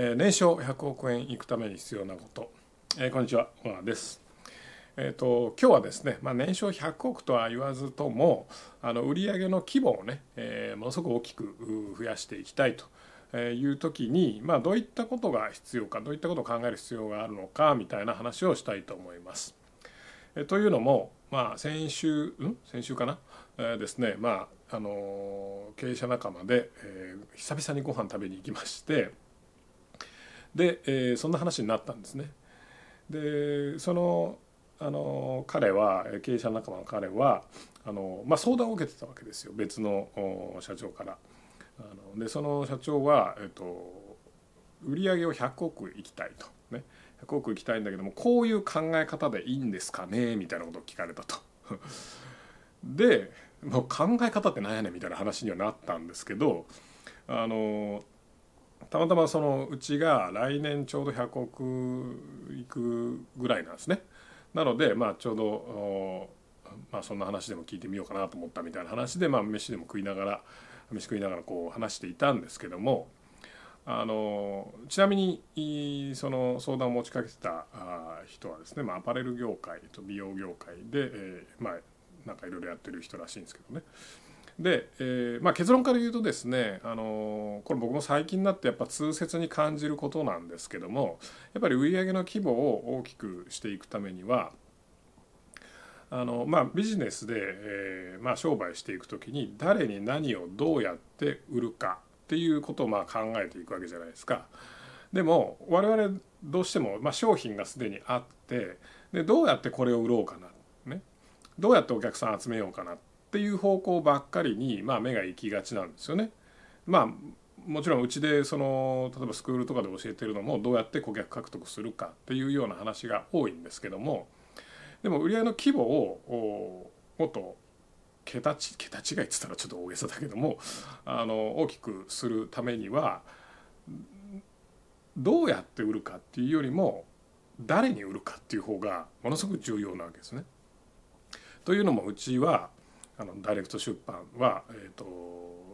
えー、年商100億円いくために必要なこと、えー、こんにちは。小川です。えーと、今日はですね、まあ、年商100億とは言わずともあの売上の規模をね、えー、ものすごく大きく増やしていきたいという時に、まあ、どういったことが必要かどういったことを考える必要があるのかみたいな話をしたいと思います。えというのも、まあ、先週うん？先週かな、えー、ですね、まああの経営者仲間で、えー、久々にご飯食べに行きましてで、えー、そんな話になったんですね。でそのあの彼は経営者仲間の彼はあの、まあ、相談を受けてたわけですよ別の社長から。あのでその社長は、えっと、売上を100億いきたいと、ね、100億いきたいんだけどもこういう考え方でいいんですかね？みたいなことを聞かれたと。でもう考え方って何やねん？みたいな話にはなったんですけどあのたまたまそのうちが来年ちょうど100億いくぐらいなんですね。なのでまあちょうどまあそんな話でも聞いてみようかなと思ったみたいな話でまあ飯でも食いながら飯食いながらこう話していたんですけどもあのちなみにその相談を持ちかけてた人はですね、まあ、アパレル業界と美容業界で、えー、まあなんかいろいろやってる人らしいんですけどね。で、えーまあ、結論から言うとですね、あのこれ僕も最近になってやっぱ痛切に感じることなんですけどもやっぱり売上の規模を大きくしていくためにはあの、まあ、ビジネスで、えーまあ、商売していく時に誰に何をどうやって売るかっていうことをまあ考えていくわけじゃないですか。でも我々どうしても、まあ、商品がすでにあってでどうやってこれを売ろうかな、ね、どうやってお客さん集めようかなっっていう方向ばっかりに、まあ、目が行きがちなんですよね。まあもちろんうちでその例えばスクールとかで教えてるのもどうやって顧客獲得するかっていうような話が多いんですけどもでも売り上げの規模をもっと桁ち桁違いっつったらちょっと大げさだけどもあの大きくするためにはどうやって売るかっていうよりも誰に売るかっていう方がものすごく重要なわけですね。というのもうちはあのダイレクト出版は、えーと、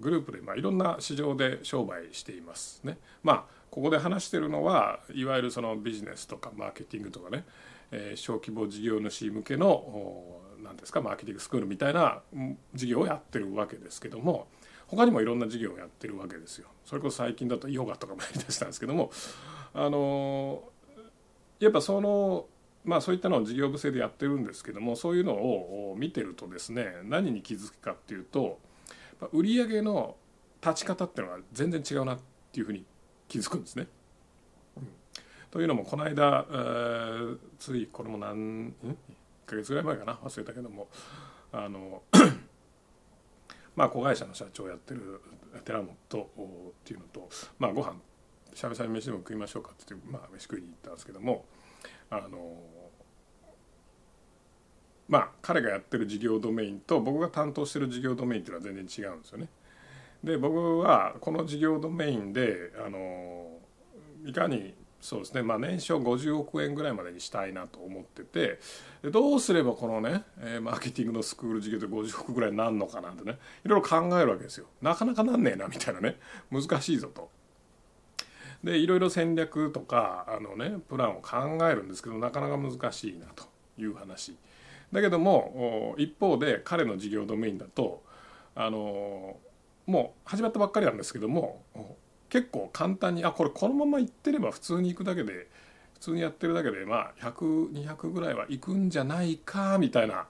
グループで、まあ、いろんな市場で商売していますね。まあここで話してるのはいわゆるそのビジネスとかマーケティングとかね、えー、小規模事業主向けの何ですかマーケティングスクールみたいな事業をやってるわけですけども他にもいろんな事業をやってるわけですよ。それこそ最近だとヨガとかもやりだしたんですけどもあのやっぱそのまあそういったのを事業部制でやってるんですけどもそういうのを見てるとですね何に気づくかっていうと売上の立ち方っていうのは全然違うなっていうふうに気づくんですね。というのもこの間、えー、ついこれも何1ヶ月ぐらい前かな？忘れたけどもあの まあ子会社の社長やってる寺本っていうのとまあご飯しゃべしゃべ飯でも食いましょうかって言って、まあ、飯食いに行ったんですけどもあのまあ彼がやってる事業ドメインと僕が担当してる事業ドメインっていうのは全然違うんですよね。で僕はこの事業ドメインであのいかにそうですねまあ年商50億円ぐらいまでにしたいなと思っててどうすればこのねマーケティングのスクール事業で50億ぐらいになるのかなんてねいろいろ考えるわけですよなかなかなんねえなみたいなね難しいぞと。でいろいろ戦略とかあのねプランを考えるんですけどなかなか難しいなという話。だけども一方で彼の事業ドメインだとあのもう始まったばっかりなんですけども結構簡単にあこれこのままいってれば普通に行くだけで普通にやってるだけでまあ100200ぐらいは行くんじゃないかみたいな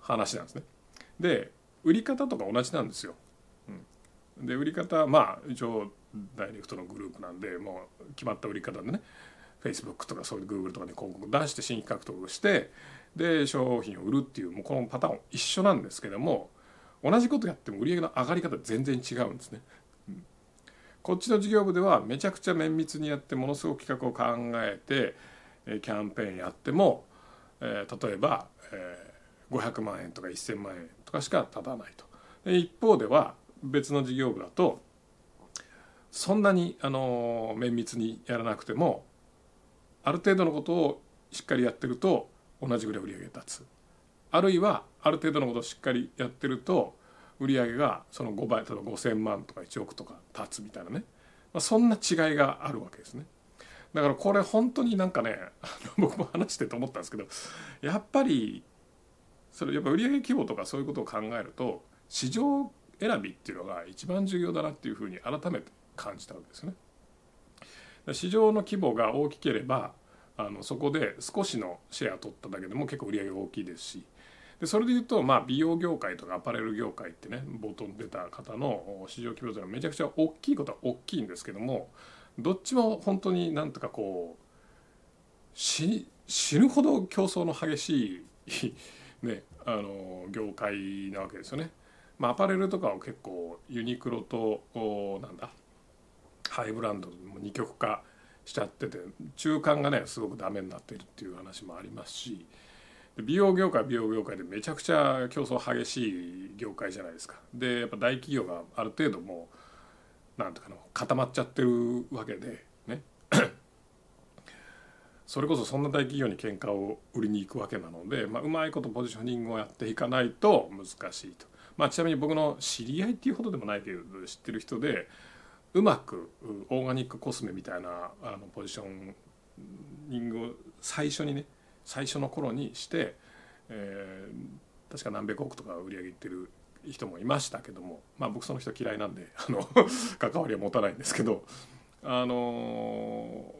話なんですね。で売り方とか同じなんですよ。うん、で売り方まあ一応ダイレクトのグループなんでもう決まった売り方でね Facebook とかそういう Google とかに広告出して新規獲得してで商品を売るっていうもうこのパターン一緒なんですけども同じことやっても売り上げの上がり方全然違うんですね。こっちの事業部ではめちゃくちゃ綿密にやってものすごく企画を考えてキャンペーンやっても、えー、例えば、えー、500万円とか1,000万円とかしか立たないと。で一方では別の事業部だとそんなにあの綿密にやらなくてもある程度のことをしっかりやってると同じぐらい売り上げ立つあるいはある程度のことをしっかりやってると売り上げがその5倍例えば5,000万とか1億とか立つみたいなね、まあ、そんな違いがあるわけですね。だからこれ本当になんかね僕も話してて思ったんですけどやっぱりそれやっぱ売上規模とかそういうことを考えると市場選びっていうのが一番重要だなっていうふうに改めて感じたわけですね。市場の規模が大きければあのそこで少しのシェア取っただけでも結構売り上げが大きいですしでそれでいうと、まあ、美容業界とかアパレル業界ってね冒頭に出た方の市場規模というのはめちゃくちゃ大きいことは大きいんですけどもどっちも本当になんとかこう死ぬほど競争の激しい ね、あの業界なわけですよね。まあ、アパレルとかを結構ユニクロとなんだハイブランドも二極化しちゃってて中間がねすごくダメになってるっていう話もありますし美容業界美容業界でめちゃくちゃ競争激しい業界じゃないですか。でやっぱ大企業がある程度もうなんとかの固まっちゃってるわけでね それこそそんな大企業に喧嘩を売りに行くわけなので、まあ、うまいことポジショニングをやっていかないと難しいと。まあ、ちなみに僕の知り合いっていうほどでもないけど知ってる人でうまくオーガニックコスメみたいなあのポジショニングを最初にね最初の頃にして、えー、確か何百億とか売り上げいってる人もいましたけどもまあ僕その人嫌いなんであの 関わりは持たないんですけどあの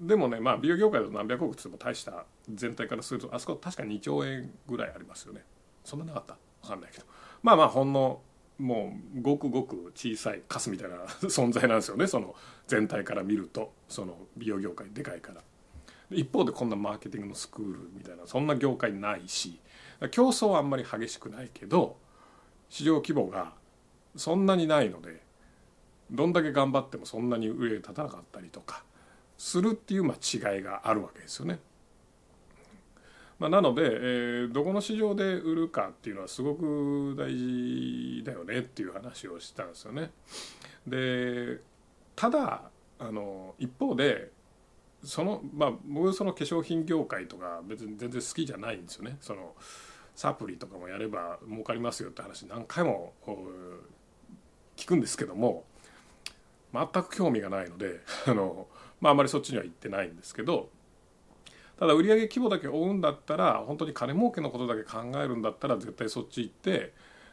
でもねまあ美容業界だと何百億ってっても大した全体からするとあそこ確か2兆円ぐらいありますよね。そんななかった？分かんないけど。まあまあほんのもうごくごく小さいカスみたいな 存在なんですよねその全体から見るとその美容業界でかいから。一方でこんなマーケティングのスクールみたいなそんな業界ないし競争はあんまり激しくないけど市場規模がそんなにないのでどんだけ頑張ってもそんなに上へ立たなかったりとかするっていうまあ違いがあるわけですよね。まあ、なので、えー、どこの市場で売るかっていうのはすごく大事だよねっていう話をしたんですよね。でただあの一方でそのまあ僕その化粧品業界とか別に全然好きじゃないんですよねそのサプリとかもやれば儲かりますよって話何回も聞くんですけども全く興味がないのであの、まあ、あまりそっちには行ってないんですけどただ売上規模だけ追うんだったら本当に金儲けのことだけ考えるんだったら絶対そっち行って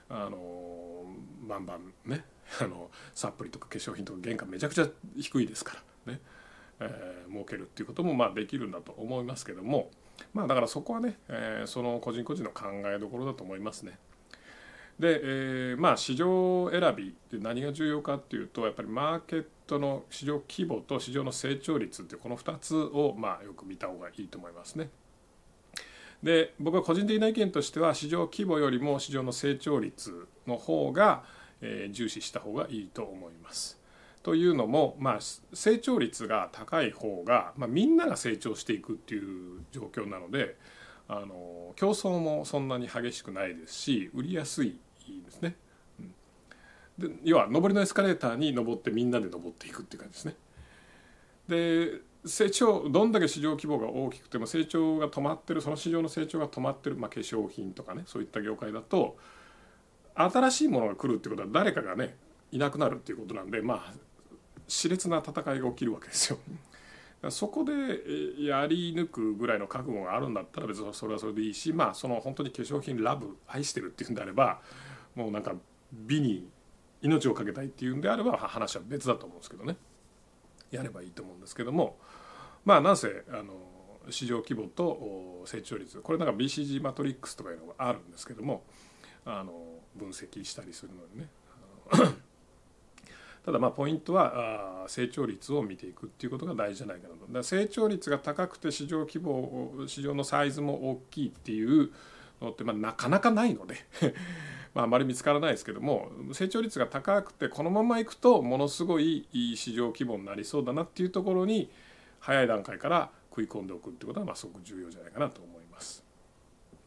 あのバンバンね あのサプリとか化粧品とか原価めちゃくちゃ低いですからね。えー、儲けるっていうこともまあできるんだと思いますけどもまあだからそこはね、えー、その個人個人の考えどころだと思いますね。で、えー、まあ市場選びって何が重要かっていうとやっぱりマーケットの市場規模と市場の成長率ってこの2つをまあよく見た方がいいと思いますね。で僕は個人的な意見としては市場規模よりも市場の成長率の方が、えー、重視した方がいいと思います。というのも、まあ、成長率が高い方が、まあ、みんなが成長していくっていう状況なのであの競争もそんなに激しくないですし売りやすいですね。で要は上りのエスカレーターに登ってみんなで登っていくっていう感じですね。で成長どんだけ市場規模が大きくても成長が止まってるその市場の成長が止まってる、まあ、化粧品とかねそういった業界だと新しいものが来るってことは誰かがねいなくなるっていうことなんでまあ熾烈な戦いが起きるわけですよ。そこでやり抜くぐらいの覚悟があるんだったら別にそれはそれでいいしまあその本当に化粧品ラブ愛してるっていうんであればもうなんか美に命を懸けたいっていうんであれば話は別だと思うんですけどね。やればいいと思うんですけども。まあなんせあの市場規模と成長率。これなんか BCG マトリックスとかいうのがあるんですけどもあの分析したりするのにね。ただまあポイントは成長率を見ていくっていうことが大事じゃないかなと。成長率が高くて市場規模市場のサイズも大きいっていうのってまあなかなかないので まああまり見つからないですけども成長率が高くてこのままいくとものすごいいい市場規模になりそうだなっていうところに早い段階から食い込んでおくってことはまあすごく重要じゃないかなと思います。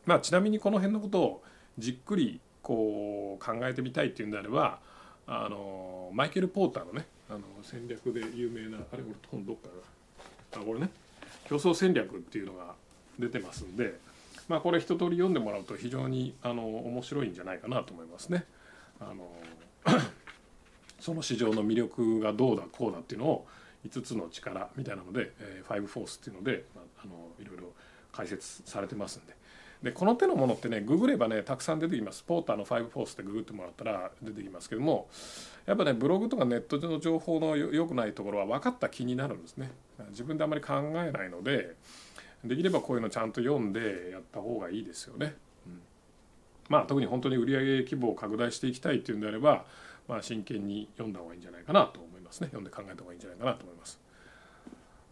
まあ、ちなみにこの辺のことをじっくりこう考えてみたいっていうんであればあのマイケル・ポーターのねあの戦略で有名なあれこれどっかがあこれね競争戦略っていうのが出てますんで、まあ、これ一通り読んでもらうと非常にあの面白いんじゃないかなと思いますね。あの その市場の魅力がどうだこうだっていうのを5つの力みたいなので、えー、5フォースっていうので、まあ、のいろいろ解説されてますんで。でこの手のものってねググればねたくさん出てきます。ポーターの5フォースってググってもらったら出てきますけどもやっぱねブログとかネットの情報の良くないところは分かった気になるんですね。自分であまり考えないのでできればこういうのちゃんと読んでやった方がいいですよね、うん、まあ特に本当に売上規模を拡大していきたいっていうんであればまあ真剣に読んだ方がいいんじゃないかなと思いますね。読んで考えた方がいいんじゃないかなと思います。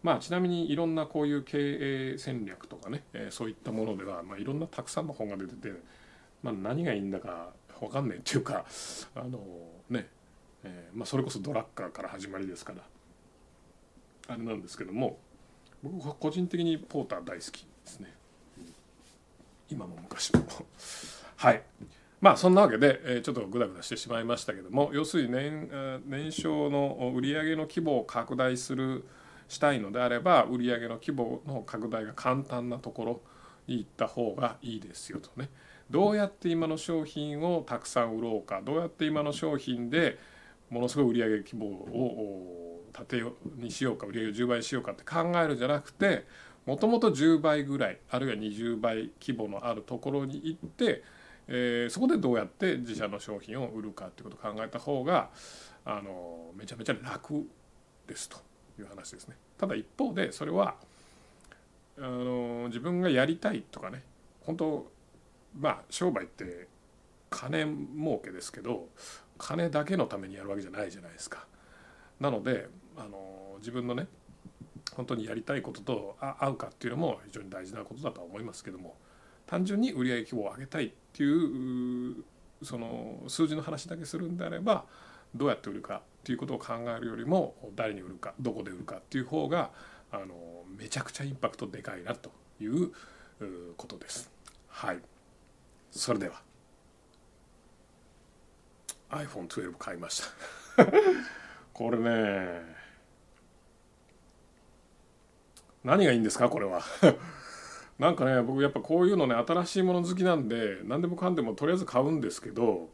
まあ、ちなみにいろんなこういう経営戦略とかね、えー、そういったものでは、まあ、いろんなたくさんの本が出てて、まあ、何がいいんだか分かんないっていうかあのね、えーまあ、それこそドラッカーから始まりですからあれなんですけども僕は個人的にポーター大好きですね。今も昔も。はい。まあそんなわけで、え、ちょっとグダグダしてしまいましたけども要するに年年商の売上の規模を拡大するしたいのであれば売上の規模の拡大が簡単なところに行った方がいいですよとね。どうやって今の商品をたくさん売ろうかどうやって今の商品でものすごい売上規模を立てようにしようか売上を10倍にしようかって考えるんじゃなくてもともと10倍ぐらいあるいは20倍規模のあるところに行って、えー、そこでどうやって自社の商品を売るかっていうことを考えた方があのめちゃめちゃ楽ですと。いう話ですねただ一方でそれはあの自分がやりたいとかね本当まあ商売って金儲けですけど金だけのためにやるわけじゃないじゃないですか。なのであの自分のね本当にやりたいことと合うかっていうのも非常に大事なことだとは思いますけども単純に売上規模を上げたいっていうその数字の話だけするんであればどうやって売るかっていうことを考えるよりも誰に売るかどこで売るかっていう方があのめちゃくちゃインパクトでかいなということです。はいそれでは iPhone12 買いました。これね何がいいんですか？これは。なんかね僕やっぱこういうのね新しいもの好きなんで何でもかんでもとりあえず買うんですけど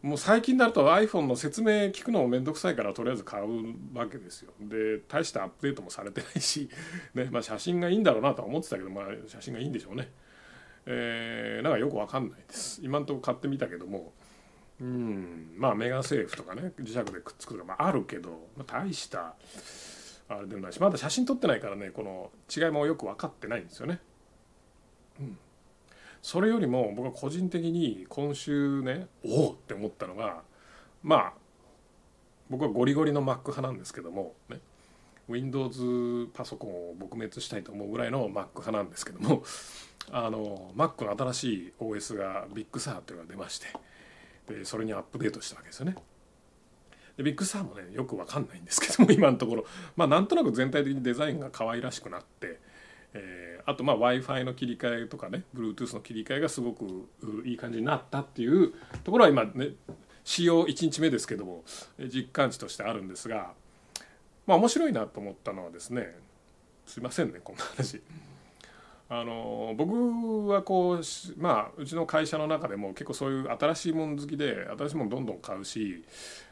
もう最近になると iPhone の説明聞くのも面倒くさいからとりあえず買うわけですよ。で大したアップデートもされてないし、ねまあ、写真がいいんだろうなとは思ってたけど、まあ、写真がいいんでしょうね。えー、なんかよくわかんないです。今んとこ買ってみたけどもうん。まあメガセーフとかね磁石でくっつくとか、まあ、あるけど、まあ、大したあれでもないしまだ写真撮ってないからねこの違いもよく分かってないんですよね。うん。それよりも僕は個人的に今週ねおおって思ったのがまあ僕はゴリゴリの Mac 派なんですけどもね。Windows パソコンを撲滅したいと思うぐらいの Mac 派なんですけどもあの Mac の新しい OS が Big Sur というのが出まして。でそれにアップデートしたわけですよね。で Big Sur もねよく分かんないんですけども 今のところまあなんとなく全体的にデザインが可愛らしくなってえー、あとま w i f i の切り替えとかね Bluetooth の切り替えがすごくいい感じになったっていうところは今ね使用1日目ですけども実感値としてあるんですがまあ面白いなと思ったのはですねすいませんねこんな話。あの僕はこうまあうちの会社の中でも結構そういう新しいもの好きで新しいものどんどん買うし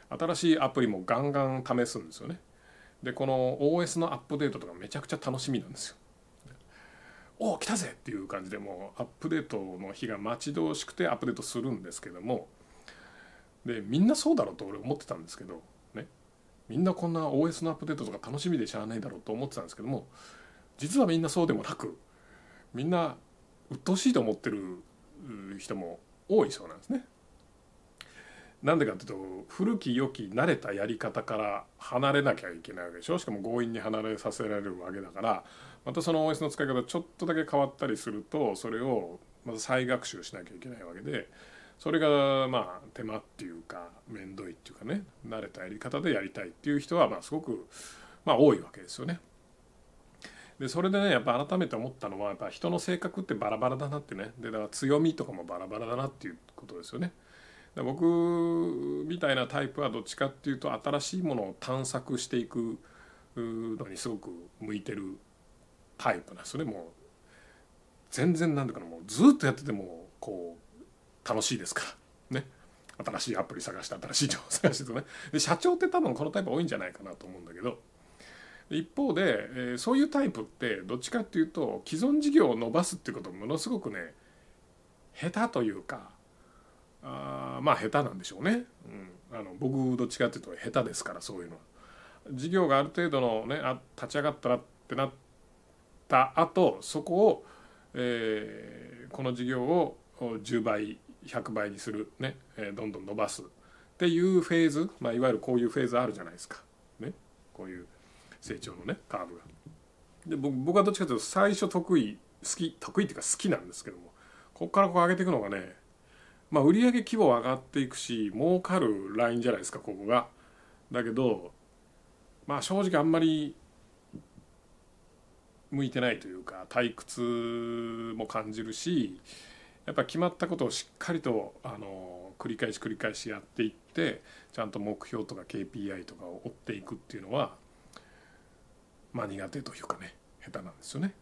新しいアプリもガンガン試すんですよね。でこの OS のアップデートとかめちゃくちゃ楽しみなんですよ。お来たぜっていう感じでもうアップデートの日が待ち遠しくてアップデートするんですけどもでみんなそうだろうと俺思ってたんですけどねみんなこんな OS のアップデートとか楽しみでしゃあないだろうと思ってたんですけども実はみんなそうでもなくみんな鬱陶しいと思ってる人も多いそうなんですね。なんでかっていうと古き良き慣れたやり方から離れなきゃいけないわけでしょしかも強引に離れさせられるわけだからまたその OS の使い方ちょっとだけ変わったりするとそれをまず再学習しなきゃいけないわけでそれがまあ手間っていうか面倒いっていうかね慣れたやり方でやりたいっていう人はまあすごくまあ多いわけですよね。でそれでねやっぱ改めて思ったのはやっぱ人の性格ってバラバラだなってね。でだから強みとかもバラバラだなっていうことですよね。僕みたいなタイプはどっちかっていうと新しいものを探索していくのにすごく向いてるタイプなんですよね。もう全然なんだかなもうずっとやっててもこう楽しいですから。ね。新しいアプリ探して新しい情報探してとね。で社長って多分このタイプ多いんじゃないかなと思うんだけど一方で、え、そういうタイプってどっちかっていうと既存事業を伸ばすっていうことものすごくね下手というかあまあ下手なんでしょうね、うん、あの僕どっちかっていうと下手ですからそういうのは。事業がある程度のねあ立ち上がったらってなった後そこを、えー、この事業を10倍100倍にする、ねえー、どんどん伸ばすっていうフェーズ、まあ、いわゆるこういうフェーズあるじゃないですか、ね、こういう成長のねカーブが。で僕僕はどっちかというと最初得意好き得意っていうか好きなんですけどもここからこう上げていくのがねまあ売上規模は上がっていくし儲かるラインじゃないですかここが。だけどまあ正直あんまり向いてないというか退屈も感じるしやっぱ決まったことをしっかりとあの繰り返し繰り返しやっていってちゃんと目標とか KPI とかを追っていくっていうのはまあ苦手というかね下手なんですよね。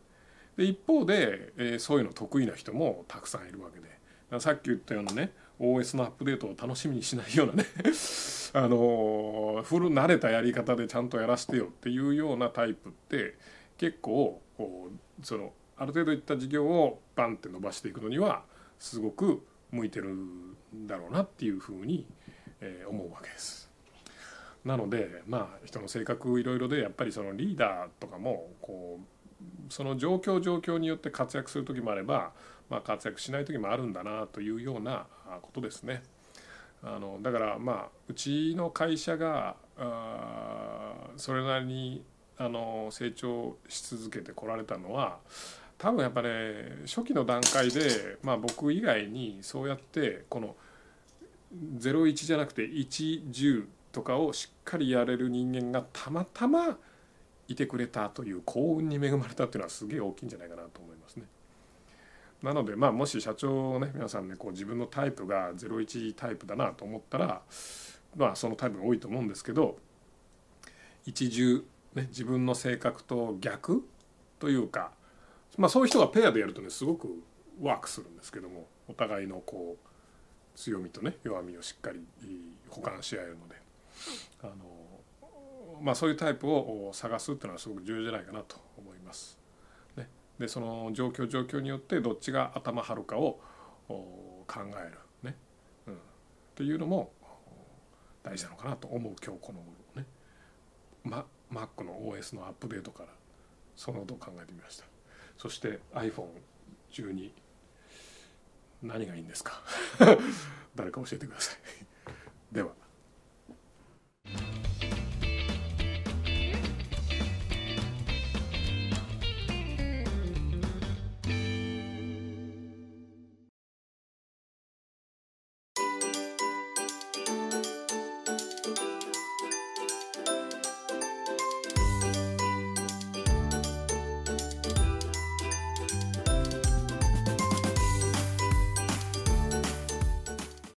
で一方で、えー、そういうの得意な人もたくさんいるわけでさっき言ったようなね OS のアップデートを楽しみにしないようなね あのフル慣れたやり方でちゃんとやらせてよっていうようなタイプって結構こうそのある程度いった事業をバンって伸ばしていくのにはすごく向いてるんだろうなっていうふうに、え思うわけです。なのでまあ人の性格いろいろでやっぱりそのリーダーとかもこうその状況状況によって活躍する時もあれば、まあ、活躍しない時もあるんだなというようなことですね。あのだからまあうちの会社があそれなりにあの成長し続けてこられたのは多分やっぱね初期の段階で、まあ、僕以外にそうやってこの01じゃなくて110とかをしっかりやれる人間がたまたまいてくれたという幸運に恵まれたっていうのはすげえ大きいんじゃないかなと思いますね。なのでまあもし社長ね皆さんねこう自分のタイプが01タイプだなと思ったらまあそのタイプが多いと思うんですけど一重、ね、自分の性格と逆というか、まあ、そういう人がペアでやるとねすごくワークするんですけどもお互いのこう強みとね弱みをしっかり補完し合えるのであの、まあ、そういうタイプを探すっていうのはすごく重要じゃないかなと思います。ね、でその状況状況によってどっちが頭張るかを考える、ね。うん、っていうのも大事なのかなと思う今日この頃ね、ま、Mac の OS のアップデートからそのことを考えてみました。そして iPhone12 何がいいんですか？誰か教えてください。では。